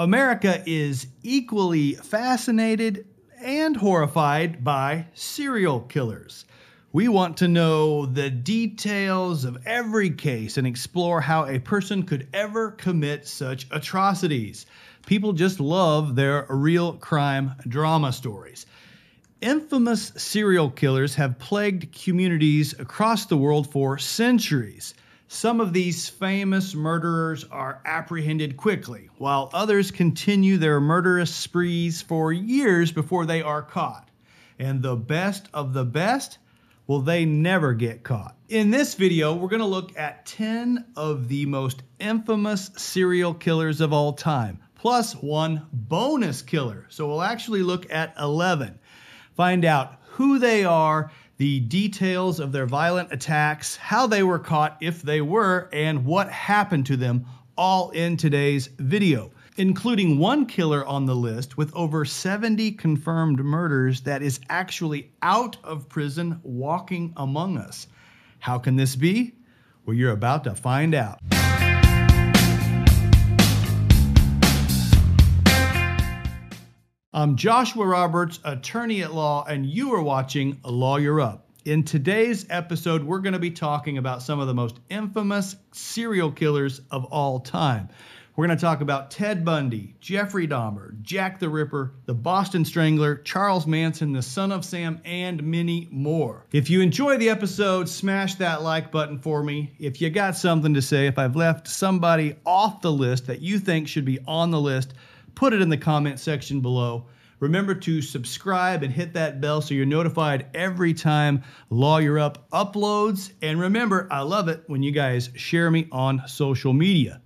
America is equally fascinated and horrified by serial killers. We want to know the details of every case and explore how a person could ever commit such atrocities. People just love their real crime drama stories. Infamous serial killers have plagued communities across the world for centuries. Some of these famous murderers are apprehended quickly, while others continue their murderous sprees for years before they are caught. And the best of the best, well, they never get caught. In this video, we're going to look at 10 of the most infamous serial killers of all time, plus one bonus killer. So we'll actually look at 11. Find out who they are the details of their violent attacks, how they were caught if they were, and what happened to them, all in today's video, including one killer on the list with over 70 confirmed murders that is actually out of prison walking among us. How can this be? Well, you're about to find out. I'm Joshua Roberts, attorney at law, and you are watching Lawyer Up. In today's episode, we're going to be talking about some of the most infamous serial killers of all time. We're going to talk about Ted Bundy, Jeffrey Dahmer, Jack the Ripper, the Boston Strangler, Charles Manson, the Son of Sam, and many more. If you enjoy the episode, smash that like button for me. If you got something to say, if I've left somebody off the list that you think should be on the list, put it in the comment section below. Remember to subscribe and hit that bell so you're notified every time Lawyer Up uploads. And remember, I love it when you guys share me on social media.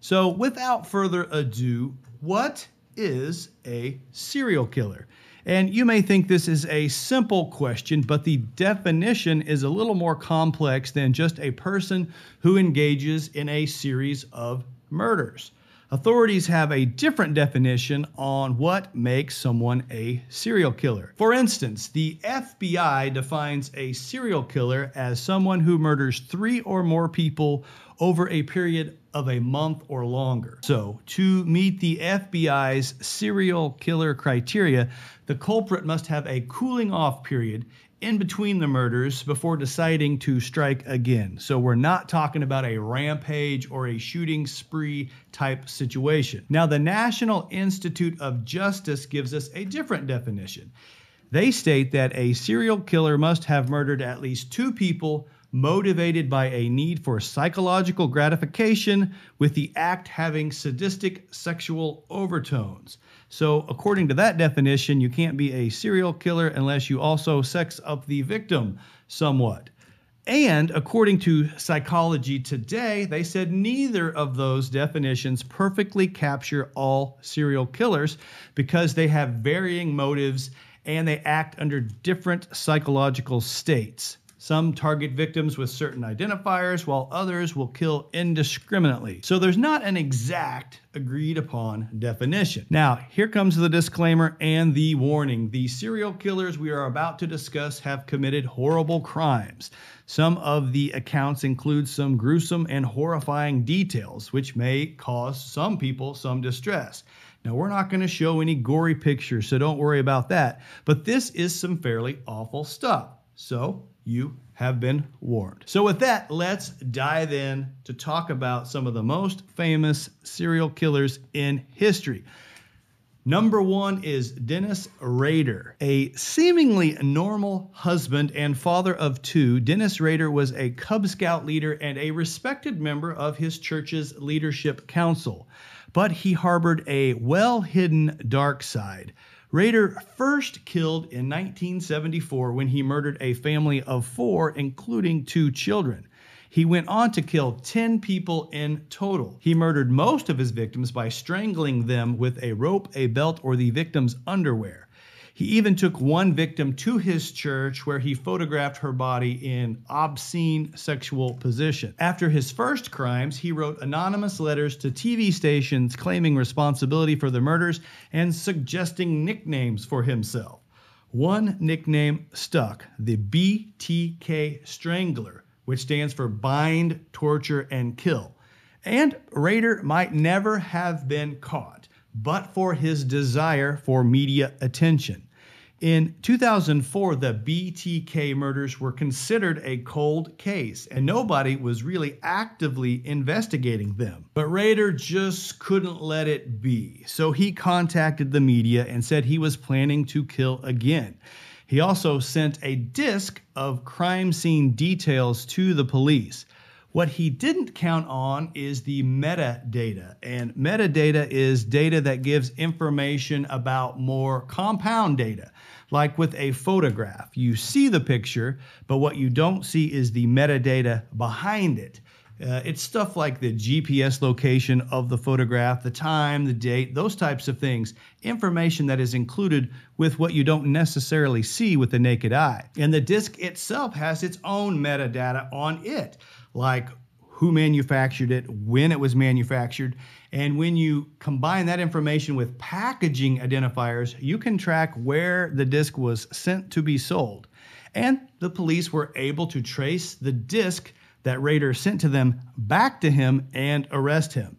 So, without further ado, what is a serial killer? And you may think this is a simple question, but the definition is a little more complex than just a person who engages in a series of murders. Authorities have a different definition on what makes someone a serial killer. For instance, the FBI defines a serial killer as someone who murders three or more people over a period of a month or longer. So, to meet the FBI's serial killer criteria, the culprit must have a cooling off period in between the murders before deciding to strike again. So we're not talking about a rampage or a shooting spree type situation. Now, the National Institute of Justice gives us a different definition. They state that a serial killer must have murdered at least two people motivated by a need for psychological gratification, with the act having sadistic sexual overtones. So, according to that definition, you can't be a serial killer unless you also sex up the victim somewhat. And according to Psychology Today, they said neither of those definitions perfectly capture all serial killers because they have varying motives and they act under different psychological states. Some target victims with certain identifiers, while others will kill indiscriminately. So there's not an exact agreed upon definition. Now, here comes the disclaimer and the warning. The serial killers we are about to discuss have committed horrible crimes. Some of the accounts include some gruesome and horrifying details, which may cause some people some distress. Now, we're not going to show any gory pictures, so don't worry about that. But this is some fairly awful stuff. So, you have been warned. So, with that, let's dive in to talk about some of the most famous serial killers in history. Number one is Dennis Rader. A seemingly normal husband and father of two, Dennis Rader was a Cub Scout leader and a respected member of his church's leadership council. But he harbored a well hidden dark side. Rader first killed in 1974 when he murdered a family of four, including two children. He went on to kill 10 people in total. He murdered most of his victims by strangling them with a rope, a belt, or the victim's underwear. He even took one victim to his church where he photographed her body in obscene sexual position. After his first crimes, he wrote anonymous letters to TV stations claiming responsibility for the murders and suggesting nicknames for himself. One nickname stuck the BTK Strangler, which stands for Bind, Torture, and Kill. And Rader might never have been caught but for his desire for media attention. In 2004, the BTK murders were considered a cold case, and nobody was really actively investigating them. But Rader just couldn't let it be, so he contacted the media and said he was planning to kill again. He also sent a disc of crime scene details to the police. What he didn't count on is the metadata. And metadata is data that gives information about more compound data like with a photograph. You see the picture, but what you don't see is the metadata behind it. Uh, it's stuff like the GPS location of the photograph, the time, the date, those types of things. Information that is included with what you don't necessarily see with the naked eye. And the disk itself has its own metadata on it, like who manufactured it, when it was manufactured. And when you combine that information with packaging identifiers, you can track where the disc was sent to be sold. And the police were able to trace the disc that Rader sent to them back to him and arrest him.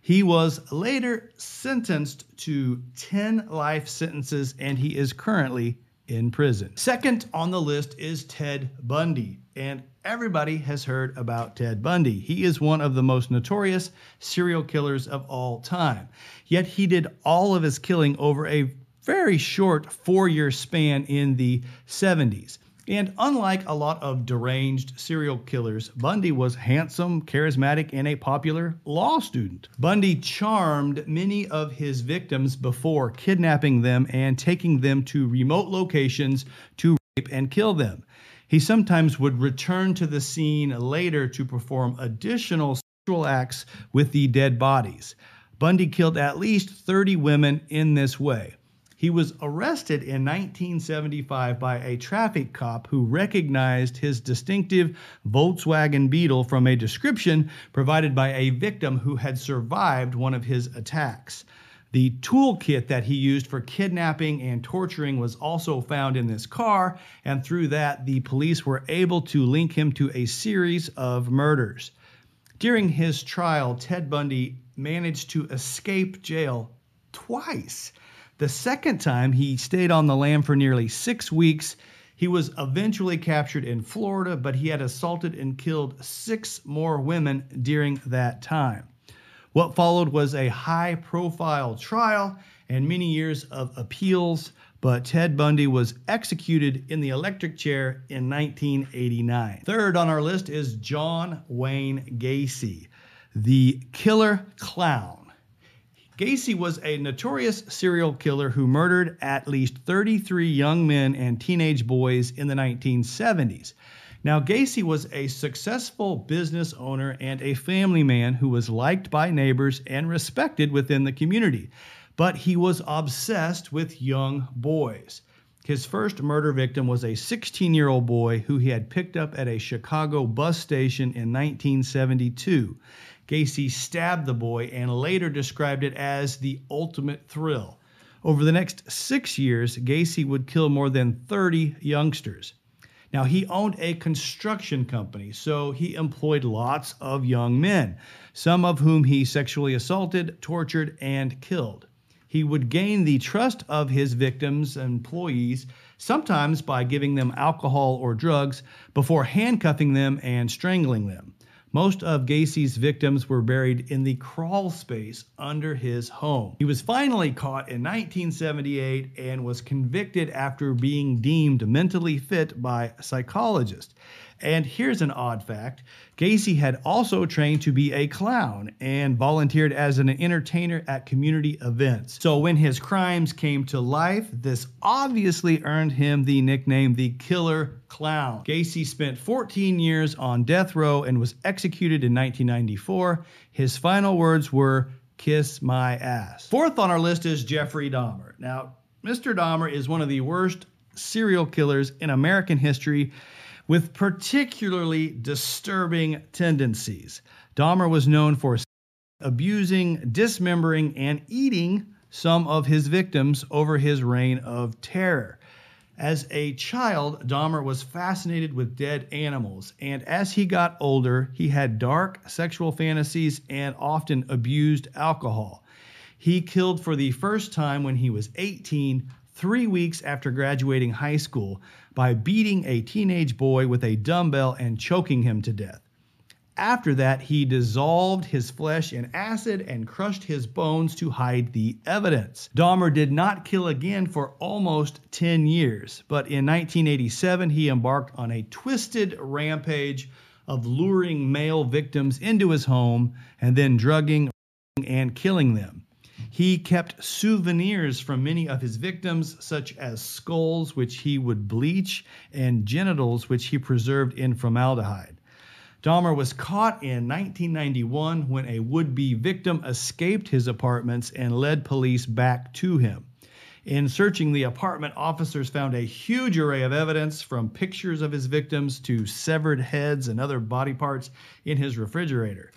He was later sentenced to 10 life sentences and he is currently in prison. Second on the list is Ted Bundy. And everybody has heard about Ted Bundy. He is one of the most notorious serial killers of all time. Yet he did all of his killing over a very short four year span in the 70s. And unlike a lot of deranged serial killers, Bundy was handsome, charismatic, and a popular law student. Bundy charmed many of his victims before kidnapping them and taking them to remote locations to rape and kill them. He sometimes would return to the scene later to perform additional sexual acts with the dead bodies. Bundy killed at least 30 women in this way. He was arrested in 1975 by a traffic cop who recognized his distinctive Volkswagen Beetle from a description provided by a victim who had survived one of his attacks. The toolkit that he used for kidnapping and torturing was also found in this car, and through that, the police were able to link him to a series of murders. During his trial, Ted Bundy managed to escape jail twice. The second time, he stayed on the lam for nearly six weeks. He was eventually captured in Florida, but he had assaulted and killed six more women during that time. What followed was a high profile trial and many years of appeals, but Ted Bundy was executed in the electric chair in 1989. Third on our list is John Wayne Gacy, the killer clown. Gacy was a notorious serial killer who murdered at least 33 young men and teenage boys in the 1970s. Now, Gacy was a successful business owner and a family man who was liked by neighbors and respected within the community, but he was obsessed with young boys. His first murder victim was a 16 year old boy who he had picked up at a Chicago bus station in 1972. Gacy stabbed the boy and later described it as the ultimate thrill. Over the next six years, Gacy would kill more than 30 youngsters. Now, he owned a construction company, so he employed lots of young men, some of whom he sexually assaulted, tortured, and killed. He would gain the trust of his victims' employees, sometimes by giving them alcohol or drugs, before handcuffing them and strangling them. Most of Gacy's victims were buried in the crawl space under his home. He was finally caught in 1978 and was convicted after being deemed mentally fit by a psychologist. And here's an odd fact Gacy had also trained to be a clown and volunteered as an entertainer at community events. So when his crimes came to life, this obviously earned him the nickname the Killer Clown. Gacy spent 14 years on death row and was executed in 1994. His final words were, Kiss my ass. Fourth on our list is Jeffrey Dahmer. Now, Mr. Dahmer is one of the worst serial killers in American history with particularly disturbing tendencies. Dahmer was known for abusing, dismembering, and eating some of his victims over his reign of terror. As a child, Dahmer was fascinated with dead animals, and as he got older, he had dark sexual fantasies and often abused alcohol. He killed for the first time when he was 18, three weeks after graduating high school, by beating a teenage boy with a dumbbell and choking him to death. After that, he dissolved his flesh in acid and crushed his bones to hide the evidence. Dahmer did not kill again for almost 10 years, but in 1987 he embarked on a twisted rampage of luring male victims into his home and then drugging and killing them. He kept souvenirs from many of his victims, such as skulls, which he would bleach, and genitals, which he preserved in formaldehyde. Dahmer was caught in 1991 when a would be victim escaped his apartments and led police back to him. In searching the apartment, officers found a huge array of evidence from pictures of his victims to severed heads and other body parts in his refrigerator.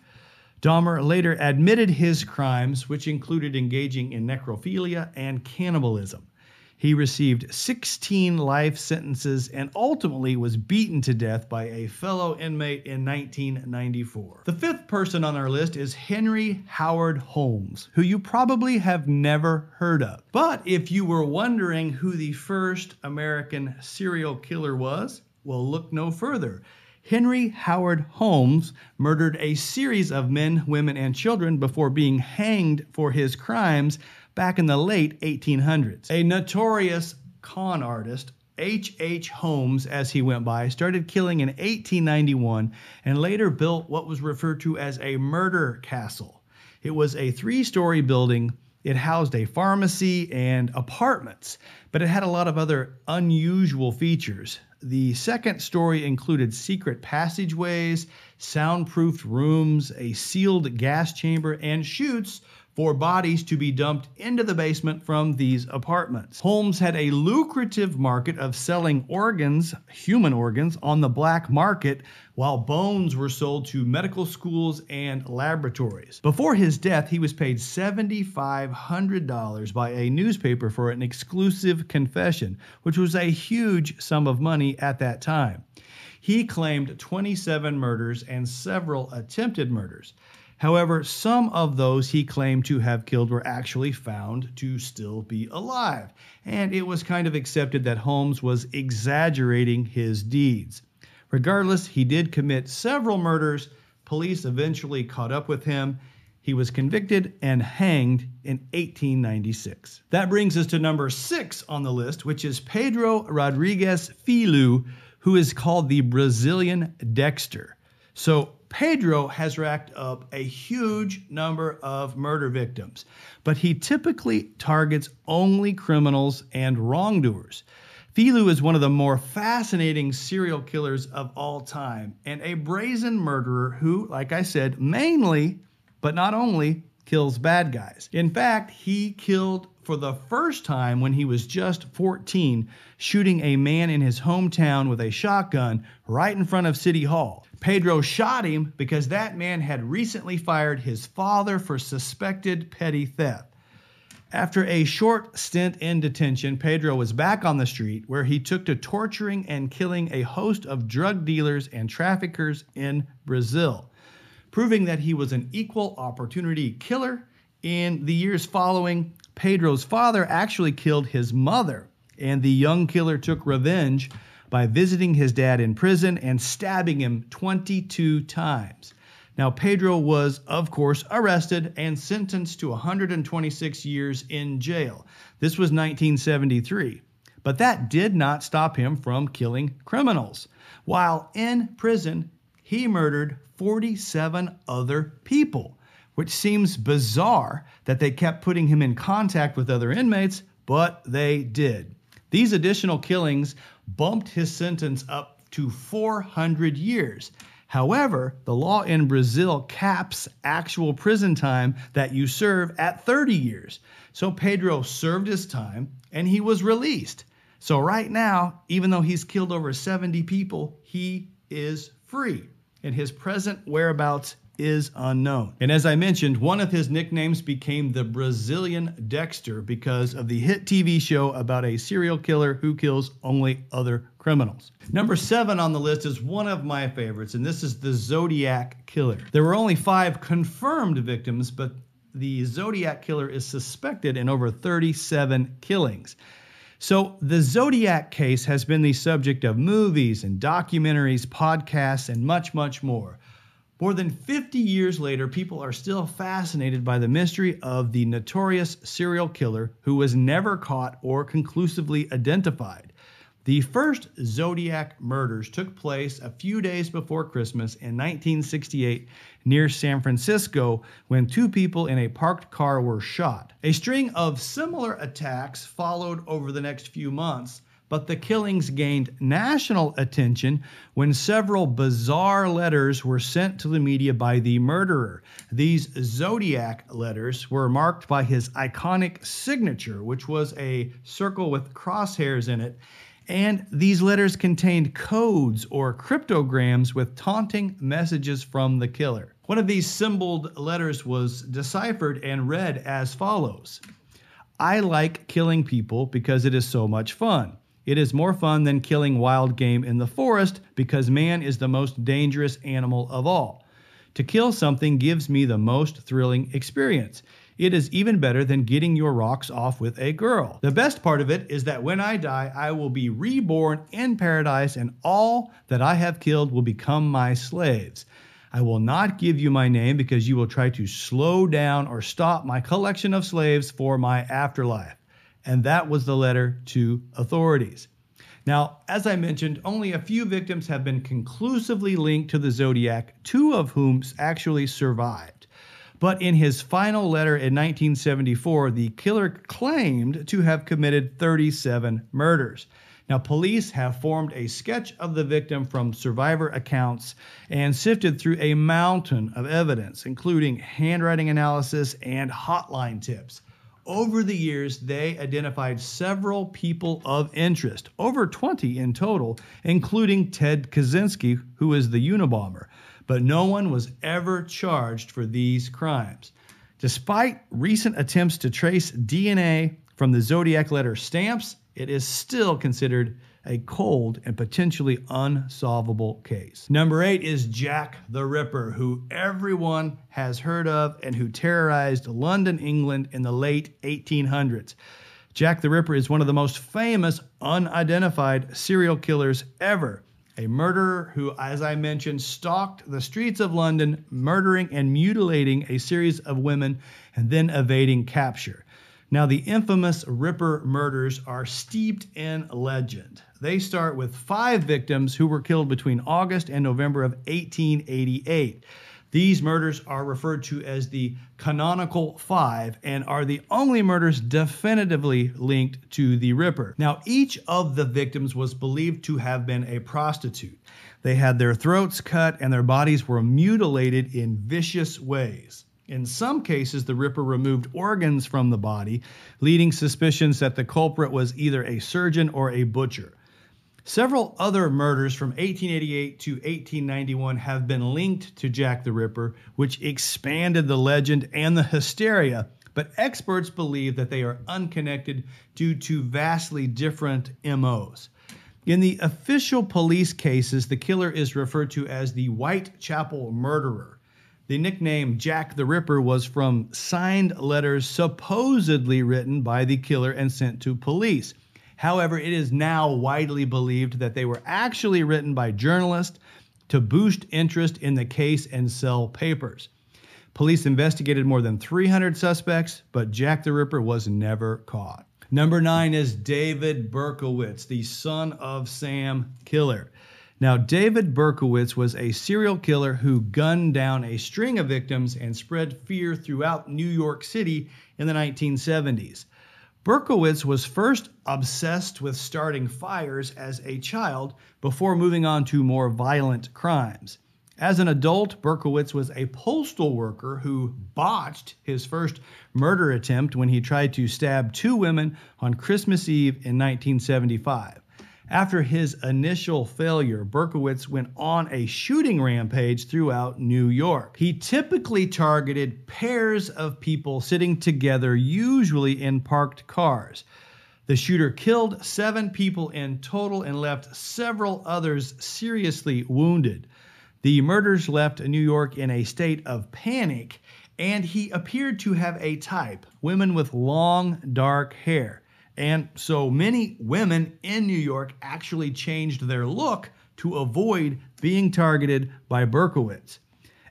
Dahmer later admitted his crimes, which included engaging in necrophilia and cannibalism. He received 16 life sentences and ultimately was beaten to death by a fellow inmate in 1994. The fifth person on our list is Henry Howard Holmes, who you probably have never heard of. But if you were wondering who the first American serial killer was, well, look no further. Henry Howard Holmes murdered a series of men, women, and children before being hanged for his crimes back in the late 1800s. A notorious con artist, H. H. Holmes, as he went by, started killing in 1891 and later built what was referred to as a murder castle. It was a three story building. It housed a pharmacy and apartments, but it had a lot of other unusual features. The second story included secret passageways, soundproofed rooms, a sealed gas chamber, and chutes for bodies to be dumped into the basement from these apartments. Holmes had a lucrative market of selling organs, human organs, on the black market, while bones were sold to medical schools and laboratories. Before his death, he was paid $7,500 by a newspaper for an exclusive confession, which was a huge sum of money at that time. He claimed 27 murders and several attempted murders. However, some of those he claimed to have killed were actually found to still be alive, and it was kind of accepted that Holmes was exaggerating his deeds. Regardless, he did commit several murders. Police eventually caught up with him. He was convicted and hanged in 1896. That brings us to number six on the list, which is Pedro Rodrigues Filho, who is called the Brazilian Dexter. So, Pedro has racked up a huge number of murder victims, but he typically targets only criminals and wrongdoers. Filho is one of the more fascinating serial killers of all time and a brazen murderer who, like I said, mainly, but not only, kills bad guys. In fact, he killed for the first time when he was just 14, shooting a man in his hometown with a shotgun right in front of City Hall. Pedro shot him because that man had recently fired his father for suspected petty theft. After a short stint in detention, Pedro was back on the street where he took to torturing and killing a host of drug dealers and traffickers in Brazil, proving that he was an equal opportunity killer. In the years following, Pedro's father actually killed his mother, and the young killer took revenge by visiting his dad in prison and stabbing him 22 times. Now, Pedro was, of course, arrested and sentenced to 126 years in jail. This was 1973. But that did not stop him from killing criminals. While in prison, he murdered 47 other people which seems bizarre that they kept putting him in contact with other inmates, but they did. These additional killings bumped his sentence up to 400 years. However, the law in Brazil caps actual prison time that you serve at 30 years. So Pedro served his time and he was released. So right now, even though he's killed over 70 people, he is free. And his present whereabouts is unknown. And as I mentioned, one of his nicknames became the Brazilian Dexter because of the hit TV show about a serial killer who kills only other criminals. Number seven on the list is one of my favorites, and this is the Zodiac Killer. There were only five confirmed victims, but the Zodiac killer is suspected in over 37 killings. So, the Zodiac case has been the subject of movies and documentaries, podcasts, and much, much more. More than 50 years later, people are still fascinated by the mystery of the notorious serial killer who was never caught or conclusively identified. The first Zodiac murders took place a few days before Christmas in 1968 near San Francisco when two people in a parked car were shot. A string of similar attacks followed over the next few months, but the killings gained national attention when several bizarre letters were sent to the media by the murderer. These Zodiac letters were marked by his iconic signature, which was a circle with crosshairs in it and these letters contained codes or cryptograms with taunting messages from the killer. One of these symboled letters was deciphered and read as follows I like killing people because it is so much fun. It is more fun than killing wild game in the forest because man is the most dangerous animal of all. To kill something gives me the most thrilling experience. It is even better than getting your rocks off with a girl. The best part of it is that when I die, I will be reborn in paradise, and all that I have killed will become my slaves. I will not give you my name because you will try to slow down or stop my collection of slaves for my afterlife. And that was the letter to authorities. Now, as I mentioned, only a few victims have been conclusively linked to the Zodiac, two of whom actually survived. But in his final letter in 1974, the killer claimed to have committed 37 murders. Now, police have formed a sketch of the victim from survivor accounts and sifted through a mountain of evidence, including handwriting analysis and hotline tips. Over the years, they identified several people of interest, over 20 in total, including Ted Kaczynski, who is the Unabomber but no one was ever charged for these crimes. Despite recent attempts to trace DNA from the Zodiac letter stamps, it is still considered a cold and potentially unsolvable case. Number eight is Jack the Ripper, who everyone has heard of and who terrorized London, England in the late 1800s. Jack the Ripper is one of the most famous unidentified serial killers ever a murderer who, as I mentioned, stalked the streets of London, murdering and mutilating a series of women and then evading capture. Now, the infamous Ripper murders are steeped in legend. They start with five victims who were killed between August and November of 1888. These murders are referred to as the canonical five and are the only murders definitively linked to the Ripper. Now, each of the victims was believed to have been a prostitute. They had their throats cut and their bodies were mutilated in vicious ways. In some cases, the Ripper removed organs from the body, leading suspicions that the culprit was either a surgeon or a butcher. Several other murders from 1888 to 1891 have been linked to Jack the Ripper, which expanded the legend and the hysteria, but experts believe that they are unconnected due to vastly different MOs. In the official police cases, the killer is referred to as the Whitechapel murderer. The nickname Jack the Ripper was from signed letters supposedly written by the killer and sent to police. However, it is now widely believed that they were actually written by journalists to boost interest in the case and sell papers. Police investigated more than 300 suspects, but Jack the Ripper was never caught. Number nine is David Berkowitz, the son of Sam killer. Now, David Berkowitz was a serial killer who gunned down a string of victims and spread fear throughout New York City in the 1970s. Berkowitz was first obsessed with starting fires as a child before moving on to more violent crimes. As an adult, Berkowitz was a postal worker who botched his first murder attempt when he tried to stab two women on Christmas Eve in 1975. After his initial failure, Berkowitz went on a shooting rampage throughout New York. He typically targeted pairs of people sitting together, usually in parked cars. The shooter killed seven people in total and left several others seriously wounded. The murders left New York in a state of panic and he appeared to have a type women with long, dark hair. And so many women in New York actually changed their look to avoid being targeted by Berkowitz.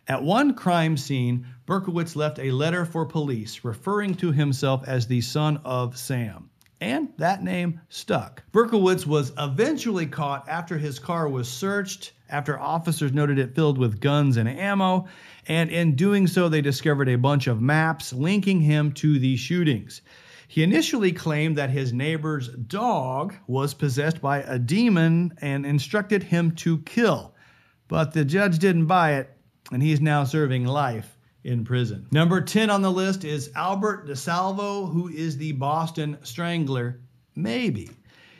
At one crime scene, Berkowitz left a letter for police referring to himself as the son of Sam. And that name stuck. Berkowitz was eventually caught after his car was searched, after officers noted it filled with guns and ammo, and in doing so, they discovered a bunch of maps linking him to the shootings. He initially claimed that his neighbor's dog was possessed by a demon and instructed him to kill. But the judge didn't buy it, and he's now serving life in prison. Number 10 on the list is Albert DeSalvo, who is the Boston Strangler. Maybe.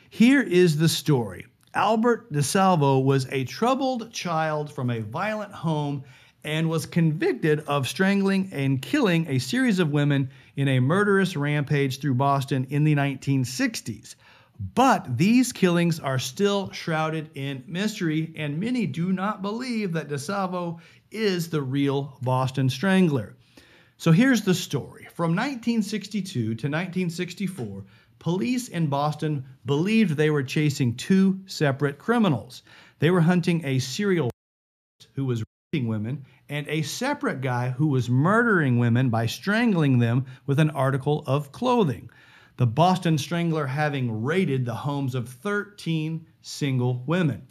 Here is the story. Albert DeSalvo was a troubled child from a violent home and was convicted of strangling and killing a series of women in a murderous rampage through Boston in the 1960s. But these killings are still shrouded in mystery, and many do not believe that DeSalvo is the real Boston Strangler. So here's the story. From 1962 to 1964, police in Boston believed they were chasing two separate criminals. They were hunting a serial who was women and a separate guy who was murdering women by strangling them with an article of clothing the Boston Strangler having raided the homes of 13 single women.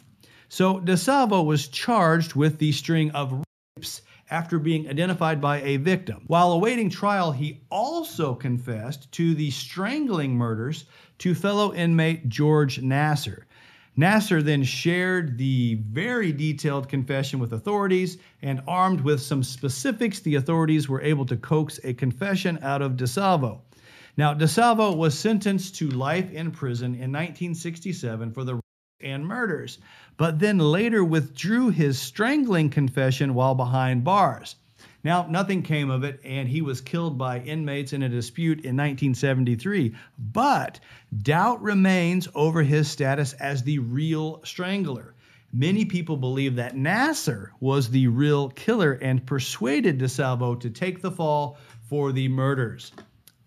So DeSalvo was charged with the string of rapes after being identified by a victim. While awaiting trial, he also confessed to the strangling murders to fellow inmate George Nassar. Nassar then shared the very detailed confession with authorities, and armed with some specifics, the authorities were able to coax a confession out of DeSalvo. Now, DeSalvo was sentenced to life in prison in 1967 for the and murders, but then later withdrew his strangling confession while behind bars. Now, nothing came of it, and he was killed by inmates in a dispute in 1973. But doubt remains over his status as the real strangler. Many people believe that Nassar was the real killer and persuaded DeSalvo to take the fall for the murders.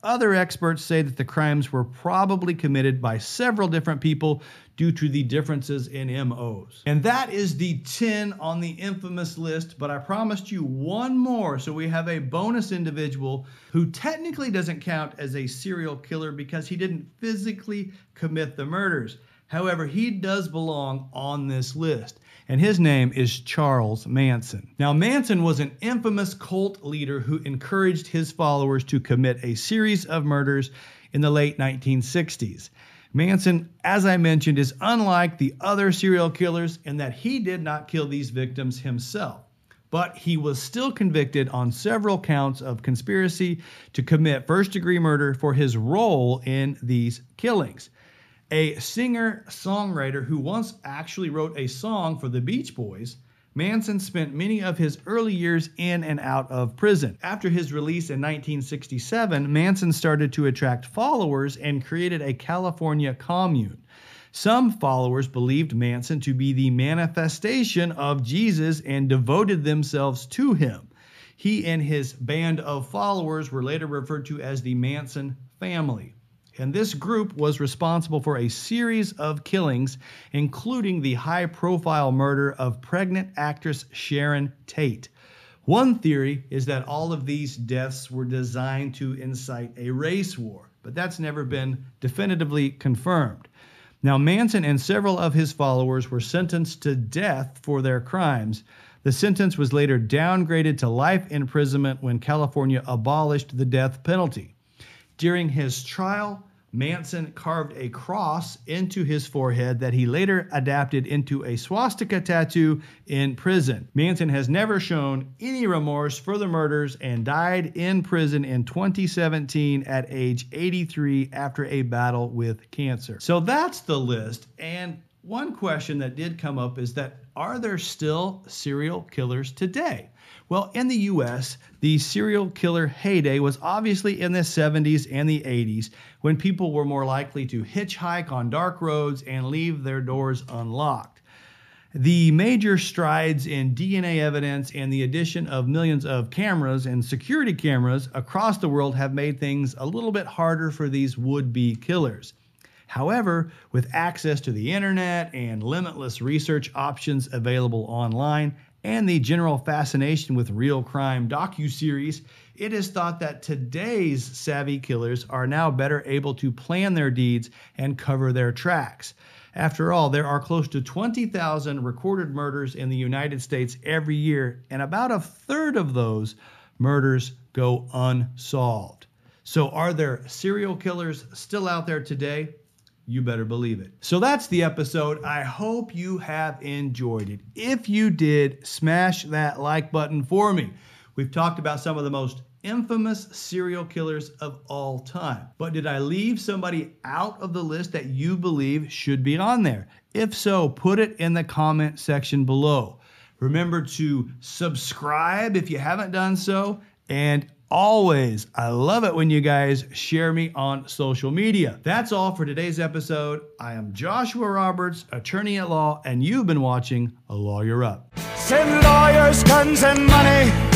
Other experts say that the crimes were probably committed by several different people due to the differences in MOs. And that is the 10 on the infamous list, but I promised you one more. So we have a bonus individual who technically doesn't count as a serial killer because he didn't physically commit the murders. However, he does belong on this list and his name is Charles Manson. Now, Manson was an infamous cult leader who encouraged his followers to commit a series of murders in the late 1960s. Manson, as I mentioned, is unlike the other serial killers in that he did not kill these victims himself but he was still convicted on several counts of conspiracy to commit first degree murder for his role in these killings a singer songwriter who once actually wrote a song for the Beach Boys. Manson spent many of his early years in and out of prison. After his release in 1967, Manson started to attract followers and created a California commune. Some followers believed Manson to be the manifestation of Jesus and devoted themselves to him. He and his band of followers were later referred to as the Manson family. And this group was responsible for a series of killings, including the high profile murder of pregnant actress Sharon Tate. One theory is that all of these deaths were designed to incite a race war, but that's never been definitively confirmed. Now, Manson and several of his followers were sentenced to death for their crimes. The sentence was later downgraded to life imprisonment when California abolished the death penalty. During his trial, Manson carved a cross into his forehead that he later adapted into a swastika tattoo in prison. Manson has never shown any remorse for the murders and died in prison in 2017 at age 83 after a battle with cancer. So that's the list. And one question that did come up is that are there still serial killers today? Well, in the US, the serial killer heyday was obviously in the 70s and the 80s when people were more likely to hitchhike on dark roads and leave their doors unlocked. The major strides in DNA evidence and the addition of millions of cameras and security cameras across the world have made things a little bit harder for these would be killers. However, with access to the internet and limitless research options available online, and the general fascination with real crime docu-series, it is thought that today's savvy killers are now better able to plan their deeds and cover their tracks. After all, there are close to 20,000 recorded murders in the United States every year, and about a third of those murders go unsolved. So, are there serial killers still out there today? You better believe it. So that's the episode. I hope you have enjoyed it. If you did, smash that like button for me. We've talked about some of the most infamous serial killers of all time. But did I leave somebody out of the list that you believe should be on there? If so, put it in the comment section below. Remember to subscribe if you haven't done so. And always, I love it when you guys share me on social media. That's all for today's episode. I am Joshua Roberts, attorney at law, and you've been watching A Lawyer Up. Send lawyers, guns, and money